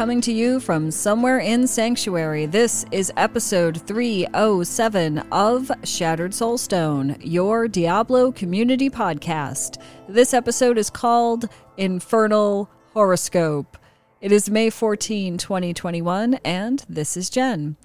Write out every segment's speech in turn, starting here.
Coming to you from somewhere in Sanctuary, this is episode 307 of Shattered Soulstone, your Diablo Community Podcast. This episode is called Infernal Horoscope. It is May 14, 2021, and this is Jen.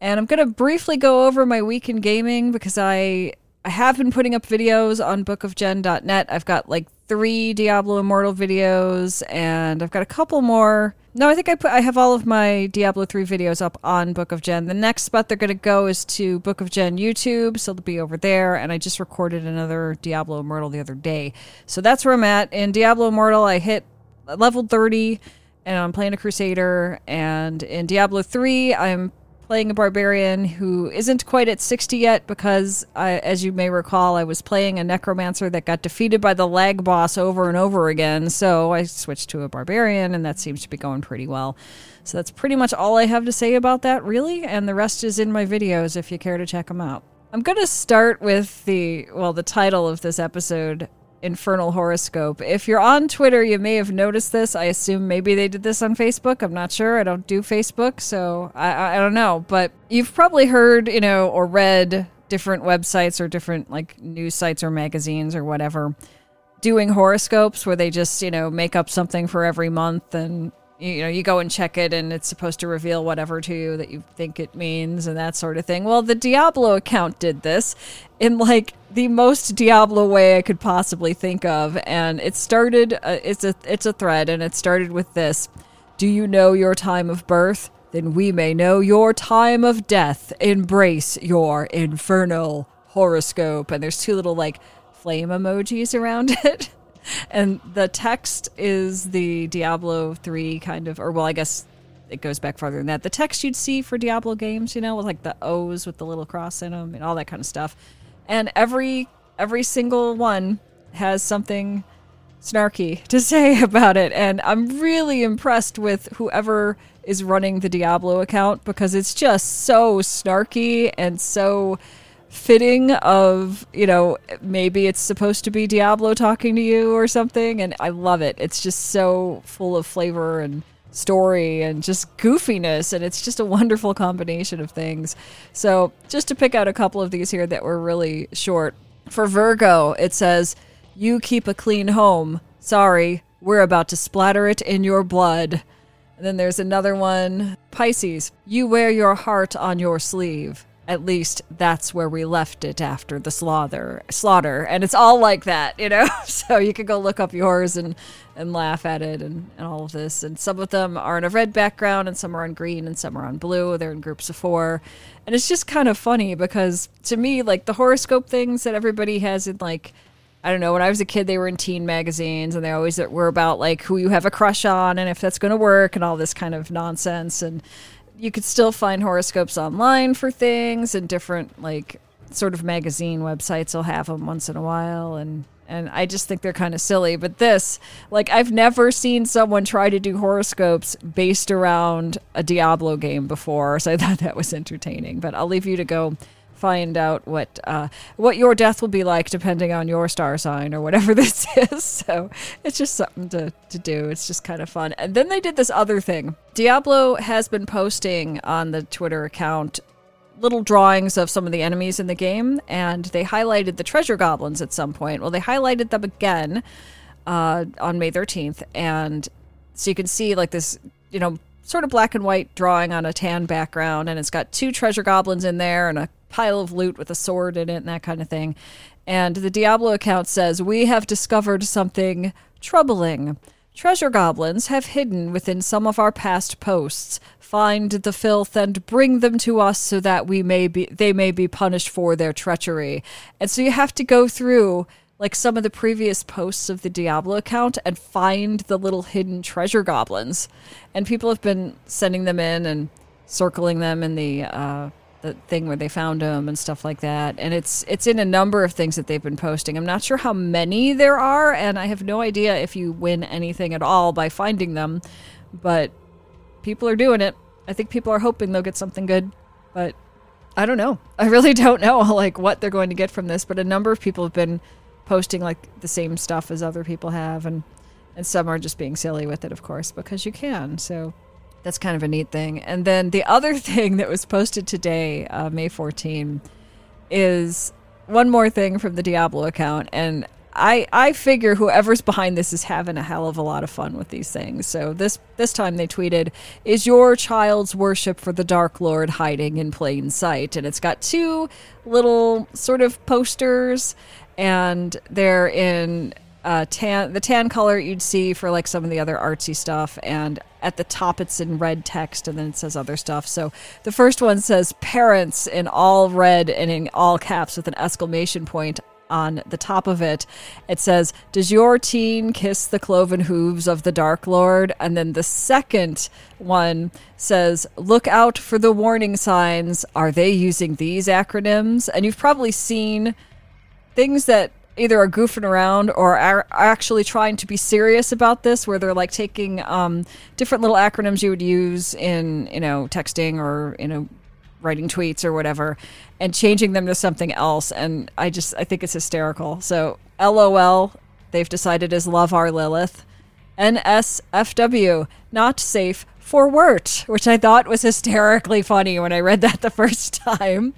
And I'm going to briefly go over my week in gaming because I I have been putting up videos on bookofjen.net. I've got like three Diablo Immortal videos, and I've got a couple more. No, I think I put I have all of my Diablo 3 videos up on Book of Jen. The next spot they're going to go is to Book of Jen YouTube, so they'll be over there. And I just recorded another Diablo Immortal the other day, so that's where I'm at. In Diablo Immortal, I hit level 30, and I'm playing a Crusader. And in Diablo 3, I'm playing a barbarian who isn't quite at 60 yet because, I, as you may recall, I was playing a necromancer that got defeated by the lag boss over and over again. So I switched to a barbarian, and that seems to be going pretty well. So that's pretty much all I have to say about that, really. And the rest is in my videos if you care to check them out. I'm going to start with the, well, the title of this episode infernal horoscope. If you're on Twitter, you may have noticed this. I assume maybe they did this on Facebook. I'm not sure. I don't do Facebook, so I, I don't know. But you've probably heard, you know, or read different websites or different like news sites or magazines or whatever doing horoscopes where they just, you know, make up something for every month and you know, you go and check it and it's supposed to reveal whatever to you that you think it means and that sort of thing. Well, the Diablo account did this in like the most Diablo way I could possibly think of and it started uh, it's a it's a thread and it started with this. Do you know your time of birth? Then we may know your time of death. Embrace your infernal horoscope. And there's two little like flame emojis around it and the text is the Diablo 3 kind of, or well, I guess it goes back farther than that. The text you'd see for Diablo games, you know, with like the O's with the little cross in them and all that kind of stuff. And every every single one has something snarky to say about it. And I'm really impressed with whoever is running the Diablo account because it's just so snarky and so fitting of you know maybe it's supposed to be diablo talking to you or something and i love it. It's just so full of flavor and story and just goofiness and it's just a wonderful combination of things. So just to pick out a couple of these here that were really short. For virgo it says you keep a clean home. Sorry we're about to splatter it in your blood. And then there's another one pisces you wear your heart on your sleeve at least that's where we left it after the slaughter slaughter and it's all like that you know so you can go look up yours and and laugh at it and, and all of this and some of them are in a red background and some are on green and some are on blue they're in groups of four and it's just kind of funny because to me like the horoscope things that everybody has in like I don't know. When I was a kid, they were in teen magazines, and they always were about like who you have a crush on and if that's going to work and all this kind of nonsense. And you could still find horoscopes online for things and different like sort of magazine websites will have them once in a while and and I just think they're kind of silly. But this, like, I've never seen someone try to do horoscopes based around a Diablo game before, so I thought that was entertaining. But I'll leave you to go find out what uh, what your death will be like depending on your star sign or whatever this is. So it's just something to, to do. It's just kind of fun. And then they did this other thing. Diablo has been posting on the Twitter account little drawings of some of the enemies in the game, and they highlighted the treasure goblins at some point. Well, they highlighted them again uh, on May 13th, and so you can see like this, you know, sort of black and white drawing on a tan background, and it's got two treasure goblins in there and a pile of loot with a sword in it and that kind of thing. And the Diablo account says, We have discovered something troubling. Treasure goblins have hidden within some of our past posts. Find the filth and bring them to us so that we may be they may be punished for their treachery. And so you have to go through like some of the previous posts of the Diablo account and find the little hidden treasure goblins. And people have been sending them in and circling them in the uh, the thing where they found them and stuff like that. And it's it's in a number of things that they've been posting. I'm not sure how many there are, and I have no idea if you win anything at all by finding them. But people are doing it. I think people are hoping they'll get something good, but I don't know. I really don't know like what they're going to get from this. But a number of people have been posting like the same stuff as other people have, and and some are just being silly with it, of course, because you can. So that's kind of a neat thing. And then the other thing that was posted today, uh, May 14, is one more thing from the Diablo account, and I I figure whoever's behind this is having a hell of a lot of fun with these things. So this this time they tweeted, "Is your child's worship for the Dark Lord hiding in plain sight?" And it's got two little sort of posters, and they're in uh, tan the tan color you'd see for like some of the other artsy stuff and at the top it's in red text and then it says other stuff. So the first one says parents in all red and in all caps with an exclamation point on the top of it. It says does your teen kiss the cloven hooves of the dark lord? And then the second one says look out for the warning signs. Are they using these acronyms? And you've probably seen things that either are goofing around or are actually trying to be serious about this where they're like taking um, different little acronyms you would use in you know texting or you know writing tweets or whatever and changing them to something else. And i just i think it's hysterical. So lol they've decided is love our lilith. Nsfw not safe for Wirt which i thought was hysterically funny when i read that the first time.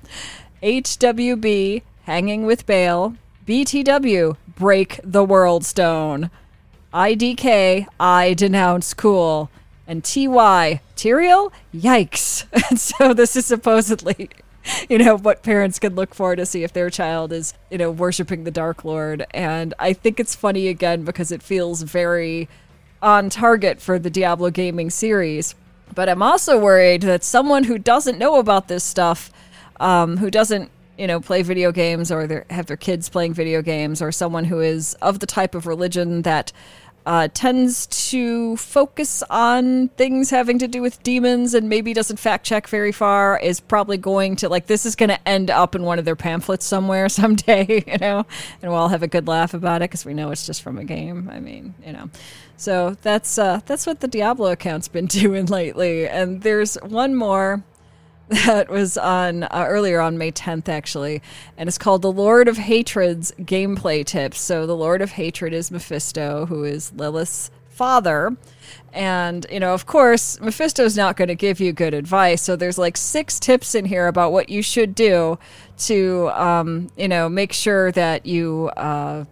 Hwb hanging with baal BTW, break the world stone. IDK, I denounce cool. And TY, Tyrael, yikes. And so this is supposedly, you know, what parents can look for to see if their child is, you know, worshiping the Dark Lord. And I think it's funny again because it feels very on target for the Diablo gaming series. But I'm also worried that someone who doesn't know about this stuff, um, who doesn't you know, play video games or have their kids playing video games, or someone who is of the type of religion that uh, tends to focus on things having to do with demons and maybe doesn't fact check very far, is probably going to, like, this is going to end up in one of their pamphlets somewhere someday, you know, and we'll all have a good laugh about it because we know it's just from a game. I mean, you know. So that's uh, that's what the Diablo account's been doing lately. And there's one more that was on uh, earlier on May 10th, actually, and it's called The Lord of Hatred's Gameplay Tips. So, the Lord of Hatred is Mephisto, who is Lilith's father. And, you know, of course, Mephisto's not going to give you good advice. So, there's like six tips in here about what you should do to, um, you know, make sure that you, uh,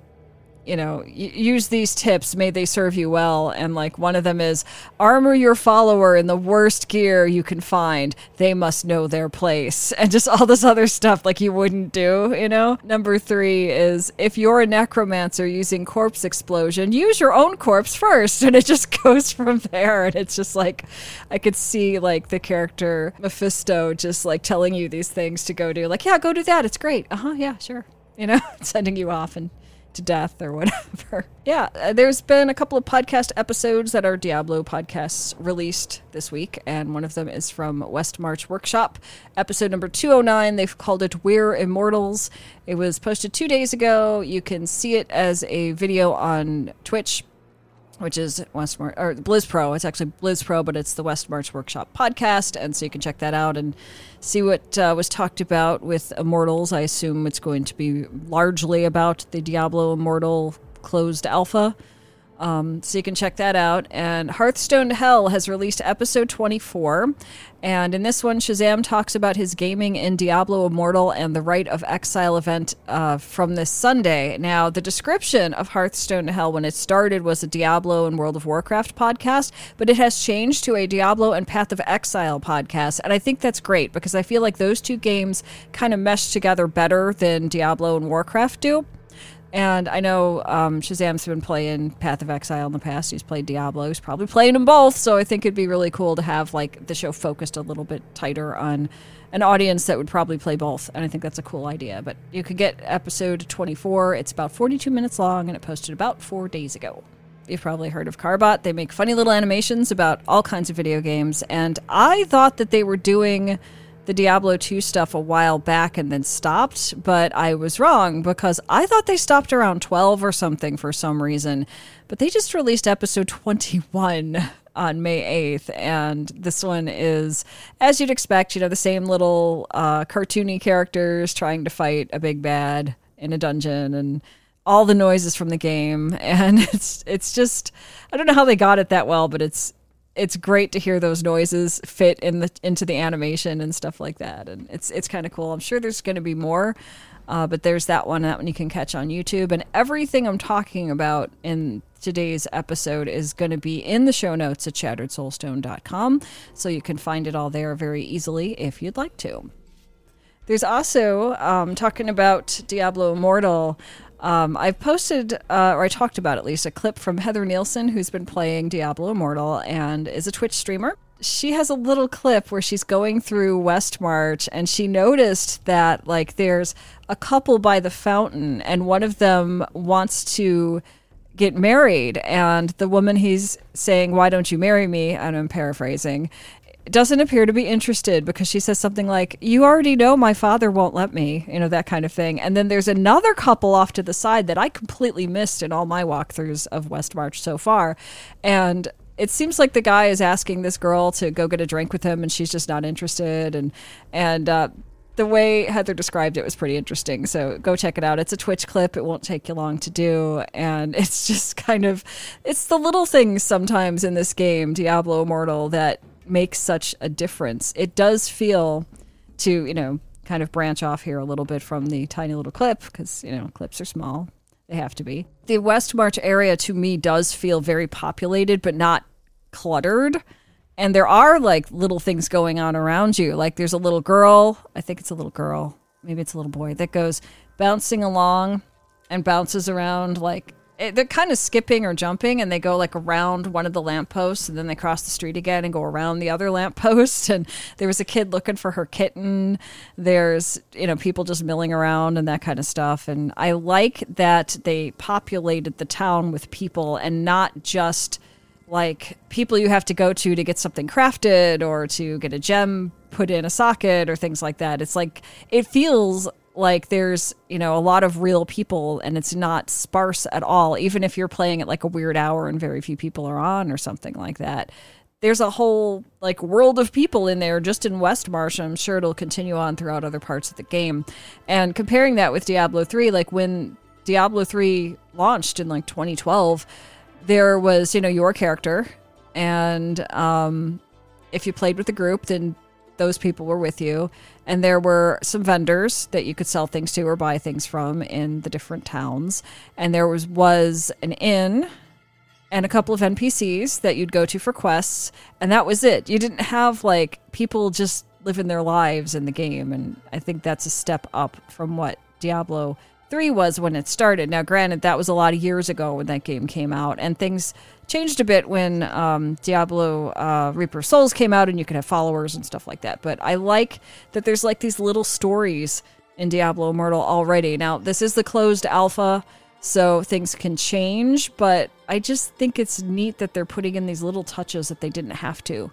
you know, use these tips. May they serve you well. And like one of them is armor your follower in the worst gear you can find. They must know their place. And just all this other stuff like you wouldn't do, you know? Number three is if you're a necromancer using corpse explosion, use your own corpse first. And it just goes from there. And it's just like, I could see like the character Mephisto just like telling you these things to go do. Like, yeah, go do that. It's great. Uh huh. Yeah, sure. You know, sending you off and to death or whatever. yeah, uh, there's been a couple of podcast episodes that are Diablo podcasts released this week, and one of them is from Westmarch Workshop, episode number 209. They've called it We're Immortals. It was posted two days ago. You can see it as a video on Twitch which is West March or Blizz Pro. It's actually Blizz Pro, but it's the Westmarch Workshop podcast, and so you can check that out and see what uh, was talked about with Immortals. I assume it's going to be largely about the Diablo Immortal closed alpha. Um, so you can check that out. And Hearthstone to Hell has released episode 24. And in this one, Shazam talks about his gaming in Diablo Immortal and the Rite of Exile event uh, from this Sunday. Now, the description of Hearthstone to Hell when it started was a Diablo and World of Warcraft podcast, but it has changed to a Diablo and Path of Exile podcast. And I think that's great because I feel like those two games kind of mesh together better than Diablo and Warcraft do. And I know um, Shazam's been playing Path of Exile in the past. He's played Diablo. He's probably playing them both. So I think it'd be really cool to have like the show focused a little bit tighter on an audience that would probably play both. And I think that's a cool idea. But you could get episode 24. It's about 42 minutes long and it posted about four days ago. You've probably heard of Carbot. They make funny little animations about all kinds of video games. And I thought that they were doing the Diablo 2 stuff a while back and then stopped, but I was wrong because I thought they stopped around 12 or something for some reason. But they just released episode 21 on May 8th, and this one is, as you'd expect, you know, the same little uh, cartoony characters trying to fight a big bad in a dungeon and all the noises from the game and it's it's just I don't know how they got it that well but it's it's great to hear those noises fit in the into the animation and stuff like that, and it's it's kind of cool. I'm sure there's going to be more, uh, but there's that one. That one you can catch on YouTube, and everything I'm talking about in today's episode is going to be in the show notes at shatteredsoulstone.com, so you can find it all there very easily if you'd like to. There's also um, talking about Diablo Immortal. Um, I've posted, uh, or I talked about at least, a clip from Heather Nielsen, who's been playing Diablo Immortal and is a Twitch streamer. She has a little clip where she's going through Westmarch and she noticed that, like, there's a couple by the fountain, and one of them wants to get married. And the woman he's saying, Why don't you marry me? And I'm paraphrasing doesn't appear to be interested because she says something like, You already know my father won't let me, you know, that kind of thing. And then there's another couple off to the side that I completely missed in all my walkthroughs of Westmarch so far. And it seems like the guy is asking this girl to go get a drink with him and she's just not interested. And, and, uh, the way Heather described it was pretty interesting. So go check it out. It's a Twitch clip. It won't take you long to do. And it's just kind of, it's the little things sometimes in this game, Diablo Immortal, that makes such a difference. It does feel to, you know, kind of branch off here a little bit from the tiny little clip because, you know, clips are small. They have to be. The Westmarch area to me does feel very populated, but not cluttered. And there are like little things going on around you. Like there's a little girl, I think it's a little girl, maybe it's a little boy, that goes bouncing along and bounces around like it, they're kind of skipping or jumping and they go like around one of the lampposts and then they cross the street again and go around the other lamppost. And there was a kid looking for her kitten. There's you know people just milling around and that kind of stuff. And i like that they populated the town with people and not just like people you have to go to to get something crafted or to get a gem put in a socket or things like that. It's like it feels like there's you know a lot of real people and it's not sparse at all even if you're playing at like a weird hour and very few people are on or something like that there's a whole like world of people in there just in Westmarch. I'm sure it'll continue on throughout other parts of the game. And comparing that with Diablo 3, like when Diablo 3 launched in like 2012, there was, you know, your character. And um, if you played with the group, then those people were with you. And there were some vendors that you could sell things to or buy things from in the different towns. And there was was an inn and a couple of NPCs that you'd go to for quests, and that was it. You didn't have like people just living their lives in the game, and I think that's a step up from what Diablo 3 was when it started. Now, granted, that was a lot of years ago when that game came out, and things changed a bit when um, Diablo uh, Reaper Souls came out and you could have followers and stuff like that. But I like that there's like these little stories in Diablo Immortal already. Now, this is the closed alpha, so things can change, but I just think it's neat that they're putting in these little touches that they didn't have to.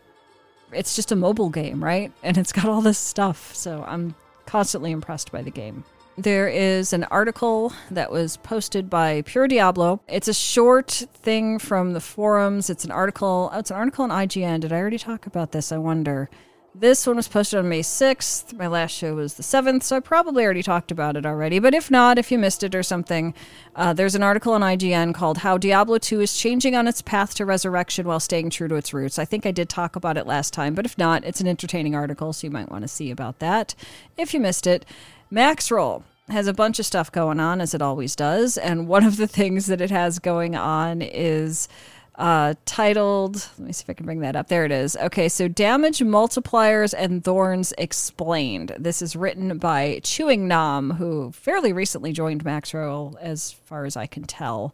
It's just a mobile game, right? And it's got all this stuff, so I'm constantly impressed by the game. There is an article that was posted by Pure Diablo. It's a short thing from the forums. It's an article. Oh, it's an article on IGN. Did I already talk about this? I wonder. This one was posted on May 6th. My last show was the 7th, so I probably already talked about it already. But if not, if you missed it or something, uh, there's an article on IGN called How Diablo 2 is Changing on Its Path to Resurrection While Staying True to Its Roots. I think I did talk about it last time, but if not, it's an entertaining article, so you might want to see about that if you missed it. Maxroll has a bunch of stuff going on, as it always does. And one of the things that it has going on is uh, titled, let me see if I can bring that up. There it is. Okay, so Damage Multipliers and Thorns Explained. This is written by Chewing Nom, who fairly recently joined Maxroll, as far as I can tell.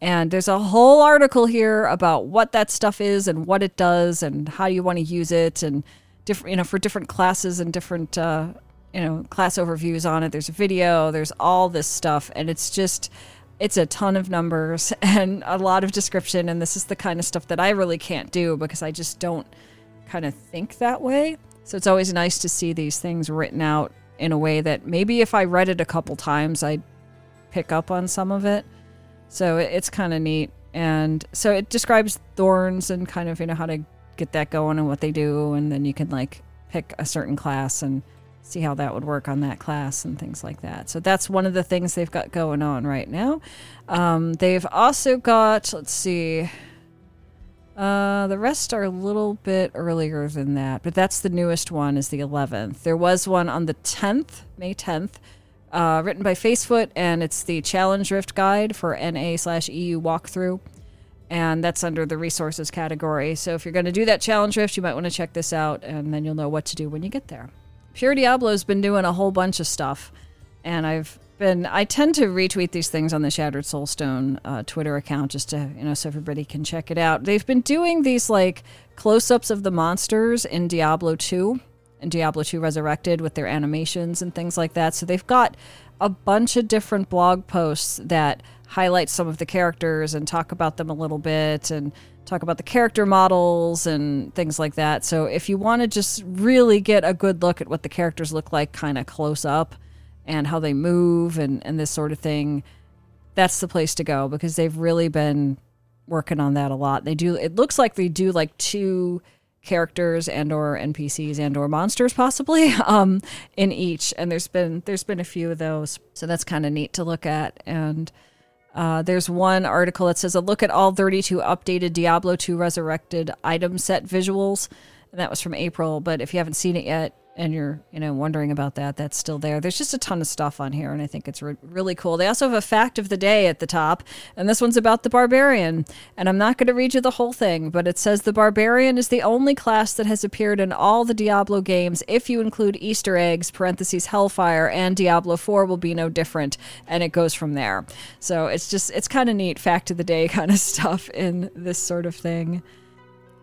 And there's a whole article here about what that stuff is and what it does and how you want to use it and different, you know, for different classes and different, uh, you know, class overviews on it. There's a video, there's all this stuff, and it's just it's a ton of numbers and a lot of description and this is the kind of stuff that I really can't do because I just don't kind of think that way. So it's always nice to see these things written out in a way that maybe if I read it a couple times I'd pick up on some of it. So it's kind of neat and so it describes thorns and kind of you know how to get that going and what they do and then you can like pick a certain class and see how that would work on that class and things like that. So that's one of the things they've got going on right now. Um, they've also got, let's see, uh, the rest are a little bit earlier than that, but that's the newest one is the 11th. There was one on the 10th, May 10th, uh, written by Facefoot, and it's the Challenge Rift Guide for NA slash EU walkthrough. And that's under the resources category. So if you're going to do that challenge rift, you might want to check this out, and then you'll know what to do when you get there. Pure Diablo's been doing a whole bunch of stuff, and I've been I tend to retweet these things on the Shattered Soulstone uh, Twitter account just to you know so everybody can check it out. They've been doing these like close-ups of the monsters in Diablo 2 and Diablo 2 Resurrected with their animations and things like that. So they've got a bunch of different blog posts that highlight some of the characters and talk about them a little bit and talk about the character models and things like that. So if you want to just really get a good look at what the characters look like kind of close up and how they move and, and this sort of thing, that's the place to go because they've really been working on that a lot. They do it looks like they do like two characters and or NPCs and or monsters possibly um in each and there's been there's been a few of those. So that's kind of neat to look at and uh, there's one article that says a look at all 32 updated Diablo 2 Resurrected item set visuals. And that was from April. But if you haven't seen it yet, and you're you know wondering about that that's still there. There's just a ton of stuff on here and i think it's re- really cool. They also have a fact of the day at the top and this one's about the barbarian. And i'm not going to read you the whole thing but it says the barbarian is the only class that has appeared in all the diablo games if you include easter eggs parentheses hellfire and diablo 4 will be no different. And it goes from there. So it's just it's kind of neat fact of the day kind of stuff in this sort of thing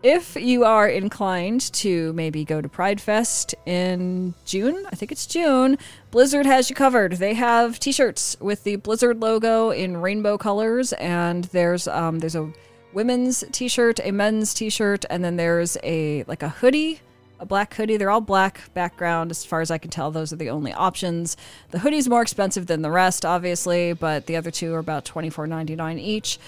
if you are inclined to maybe go to Pride Fest in June, I think it's June, Blizzard has you covered. They have T-shirts with the Blizzard logo in rainbow colors, and there's um, there's a women's T-shirt, a men's T-shirt, and then there's a like a hoodie, a black hoodie. They're all black background, as far as I can tell. Those are the only options. The hoodie's more expensive than the rest, obviously, but the other two are about twenty four ninety nine each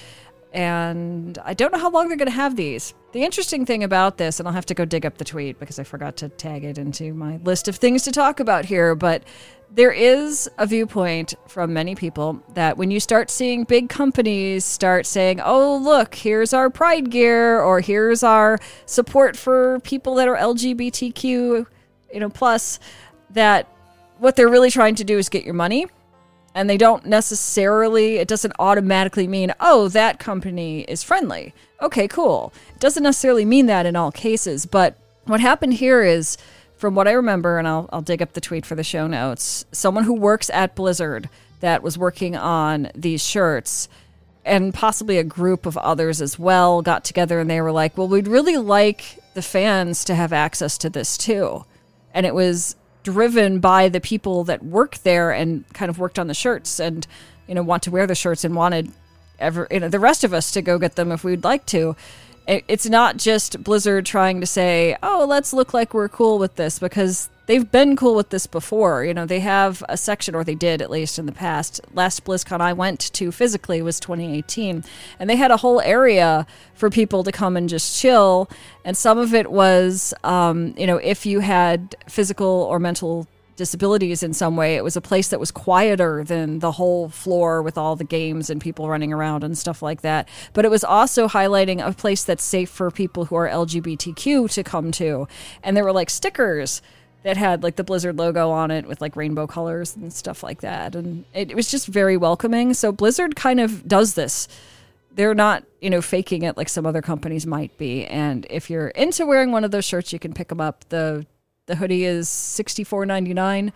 and I don't know how long they're going to have these. The interesting thing about this, and I'll have to go dig up the tweet because I forgot to tag it into my list of things to talk about here, but there is a viewpoint from many people that when you start seeing big companies start saying, oh, look, here's our pride gear, or here's our support for people that are LGBTQ, you know, plus, that what they're really trying to do is get your money and they don't necessarily it doesn't automatically mean oh that company is friendly. Okay cool. It doesn't necessarily mean that in all cases but what happened here is from what i remember and i'll, I'll dig up the tweet for the show notes someone who works at blizzard that was working on these shirts and possibly a group of others as well got together and they were like well we'd really like the fans to have access to this too. And it was driven by the people that work there and kind of worked on the shirts and you know want to wear the shirts and wanted ever you know the rest of us to go get them if we'd like to. It's not just blizzard trying to say oh let's look like we're cool with this because they've been cool with this before. You know, they have a section, or they did at least in the past. Last BlizzCon I went to physically was 2018, and they had a whole area for people to come and just chill. And some of it was, um, you know, if you had physical or mental disabilities in some way. It was a place that was quieter than the whole floor with all the games and people running around and stuff like that. But it was also highlighting a place that's safe for people who are LGBTQ to come to. And there were like stickers that had like the Blizzard logo on it with like rainbow colors and stuff like that. And it, it was just very welcoming. So Blizzard kind of does this they're not, you know, faking it like some other companies might be. And if you're into wearing one of those shirts, you can pick them up. The the hoodie is sixty four ninety nine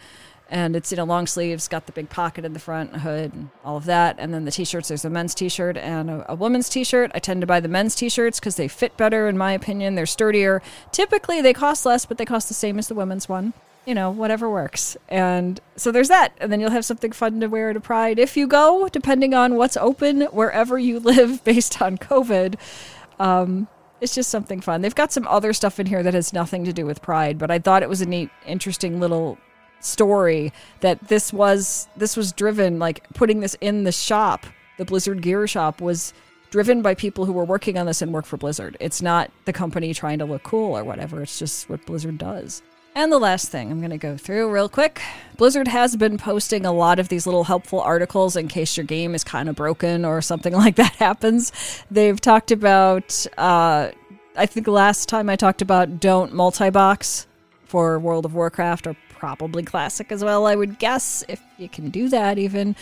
and it's you know long sleeves, got the big pocket in the front, hood, and all of that. And then the t-shirts, there's a men's t-shirt and a, a woman's t-shirt. I tend to buy the men's t-shirts because they fit better, in my opinion. They're sturdier. Typically, they cost less, but they cost the same as the women's one. You know, whatever works. And so there's that. And then you'll have something fun to wear to Pride if you go, depending on what's open wherever you live based on COVID. Um, it's just something fun. They've got some other stuff in here that has nothing to do with Pride, but I thought it was a neat, interesting little story that this was this was driven like putting this in the shop the blizzard gear shop was driven by people who were working on this and work for blizzard. It's not the company trying to look cool or whatever. It's just what blizzard does. And the last thing I'm going to go through real quick. Blizzard has been posting a lot of these little helpful articles in case your game is kind of broken or something like that happens. They've talked about, uh, I think last time I talked about don't multi box for World of Warcraft or probably classic as well, I would guess, if you can do that even.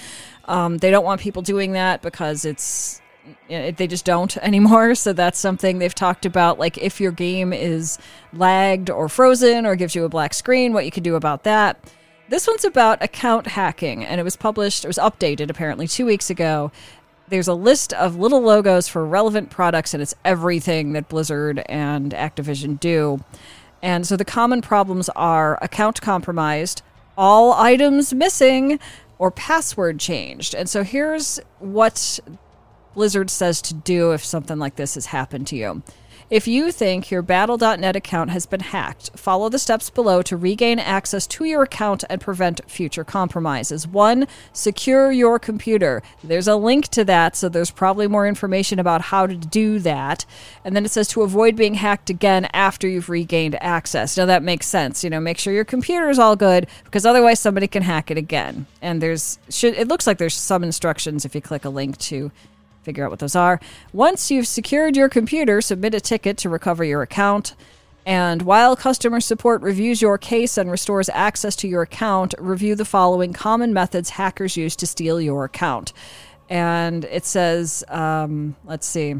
Um, they don't want people doing that because it's they just don't anymore. So that's something they've talked about. Like if your game is lagged or frozen or gives you a black screen, what you can do about that. This one's about account hacking, and it was published, it was updated apparently two weeks ago. There's a list of little logos for relevant products, and it's everything that Blizzard and Activision do. And so the common problems are account compromised, all items missing, or password changed. And so here's what Blizzard says to do if something like this has happened to you. If you think your Battle.net account has been hacked, follow the steps below to regain access to your account and prevent future compromises. One, secure your computer. There's a link to that, so there's probably more information about how to do that. And then it says to avoid being hacked again after you've regained access. Now that makes sense. You know, make sure your computer is all good because otherwise somebody can hack it again. And there's should it looks like there's some instructions if you click a link to figure out what those are. Once you've secured your computer, submit a ticket to recover your account. And while customer support reviews your case and restores access to your account, review the following common methods hackers use to steal your account. And it says, um, let's see.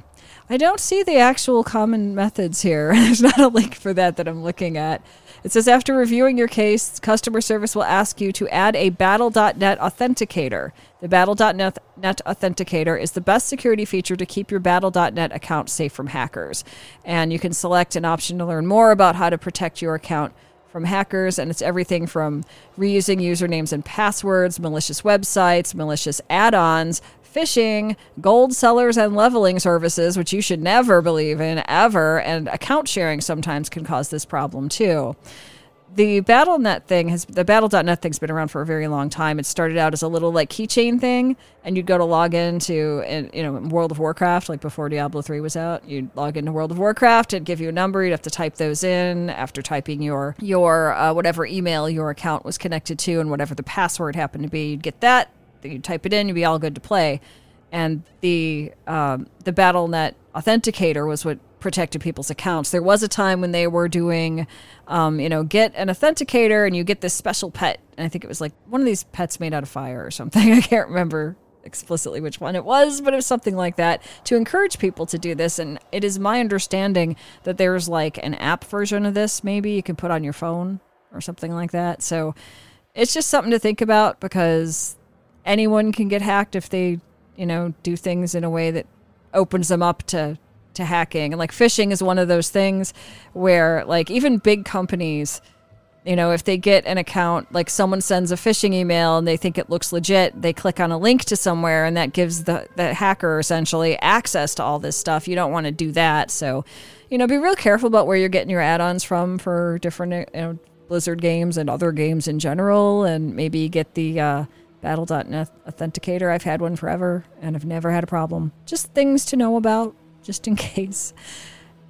I don't see the actual common methods here. There's not a link for that that I'm looking at. It says after reviewing your case, customer service will ask you to add a Battle.net authenticator. The Battle.net authenticator is the best security feature to keep your Battle.net account safe from hackers. And you can select an option to learn more about how to protect your account from hackers, and it's everything from reusing usernames and passwords, malicious websites, malicious add ons, phishing, gold sellers, and leveling services, which you should never believe in ever, and account sharing sometimes can cause this problem too. The BattleNet thing has the Battle.net thing's been around for a very long time. It started out as a little like keychain thing, and you'd go to log into you know World of Warcraft, like before Diablo three was out. You'd log into World of Warcraft, it'd give you a number. You'd have to type those in after typing your your uh, whatever email your account was connected to and whatever the password happened to be. You'd get that you type it in, you'd be all good to play. And the um, the BattleNet authenticator was what protected people's accounts. There was a time when they were doing, um, you know, get an authenticator and you get this special pet. And I think it was like one of these pets made out of fire or something. I can't remember explicitly which one it was, but it was something like that to encourage people to do this. And it is my understanding that there's like an app version of this, maybe you can put on your phone or something like that. So it's just something to think about because anyone can get hacked if they, you know, do things in a way that opens them up to to hacking. And like phishing is one of those things where like even big companies you know, if they get an account, like someone sends a phishing email and they think it looks legit, they click on a link to somewhere and that gives the, the hacker essentially access to all this stuff. You don't want to do that. So, you know, be real careful about where you're getting your add ons from for different you know, Blizzard games and other games in general. And maybe get the, uh, Battle.net authenticator. I've had one forever and I've never had a problem. Just things to know about, just in case.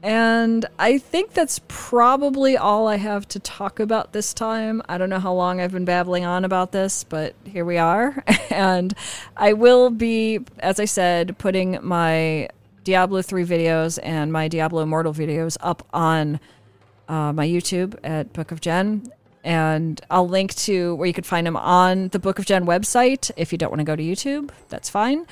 And I think that's probably all I have to talk about this time. I don't know how long I've been babbling on about this, but here we are. and I will be, as I said, putting my Diablo 3 videos and my Diablo Immortal videos up on uh, my YouTube at Book of Jen and I'll link to where you can find them on the Book of Jen website. If you don't want to go to YouTube, that's fine.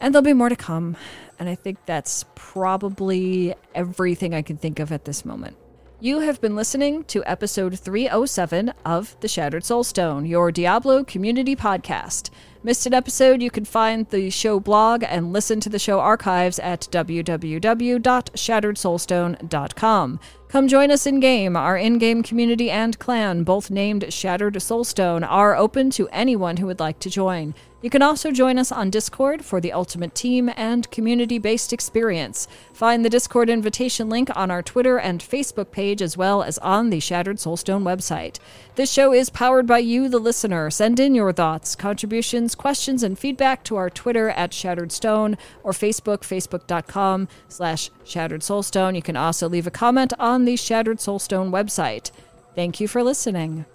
And there'll be more to come. And I think that's probably everything I can think of at this moment. You have been listening to episode 307 of The Shattered Soulstone, your Diablo community podcast. Missed an episode? You can find the show blog and listen to the show archives at www.shatteredsoulstone.com. Come join us in game. Our in game community and clan, both named Shattered Soulstone, are open to anyone who would like to join. You can also join us on Discord for the ultimate team and community based experience. Find the Discord invitation link on our Twitter and Facebook page as well as on the Shattered Soulstone website. This show is powered by you, the listener. Send in your thoughts, contributions, questions, and feedback to our Twitter at Shattered Stone or Facebook, facebook.com slash Shattered Soulstone. You can also leave a comment on the Shattered Soulstone website. Thank you for listening.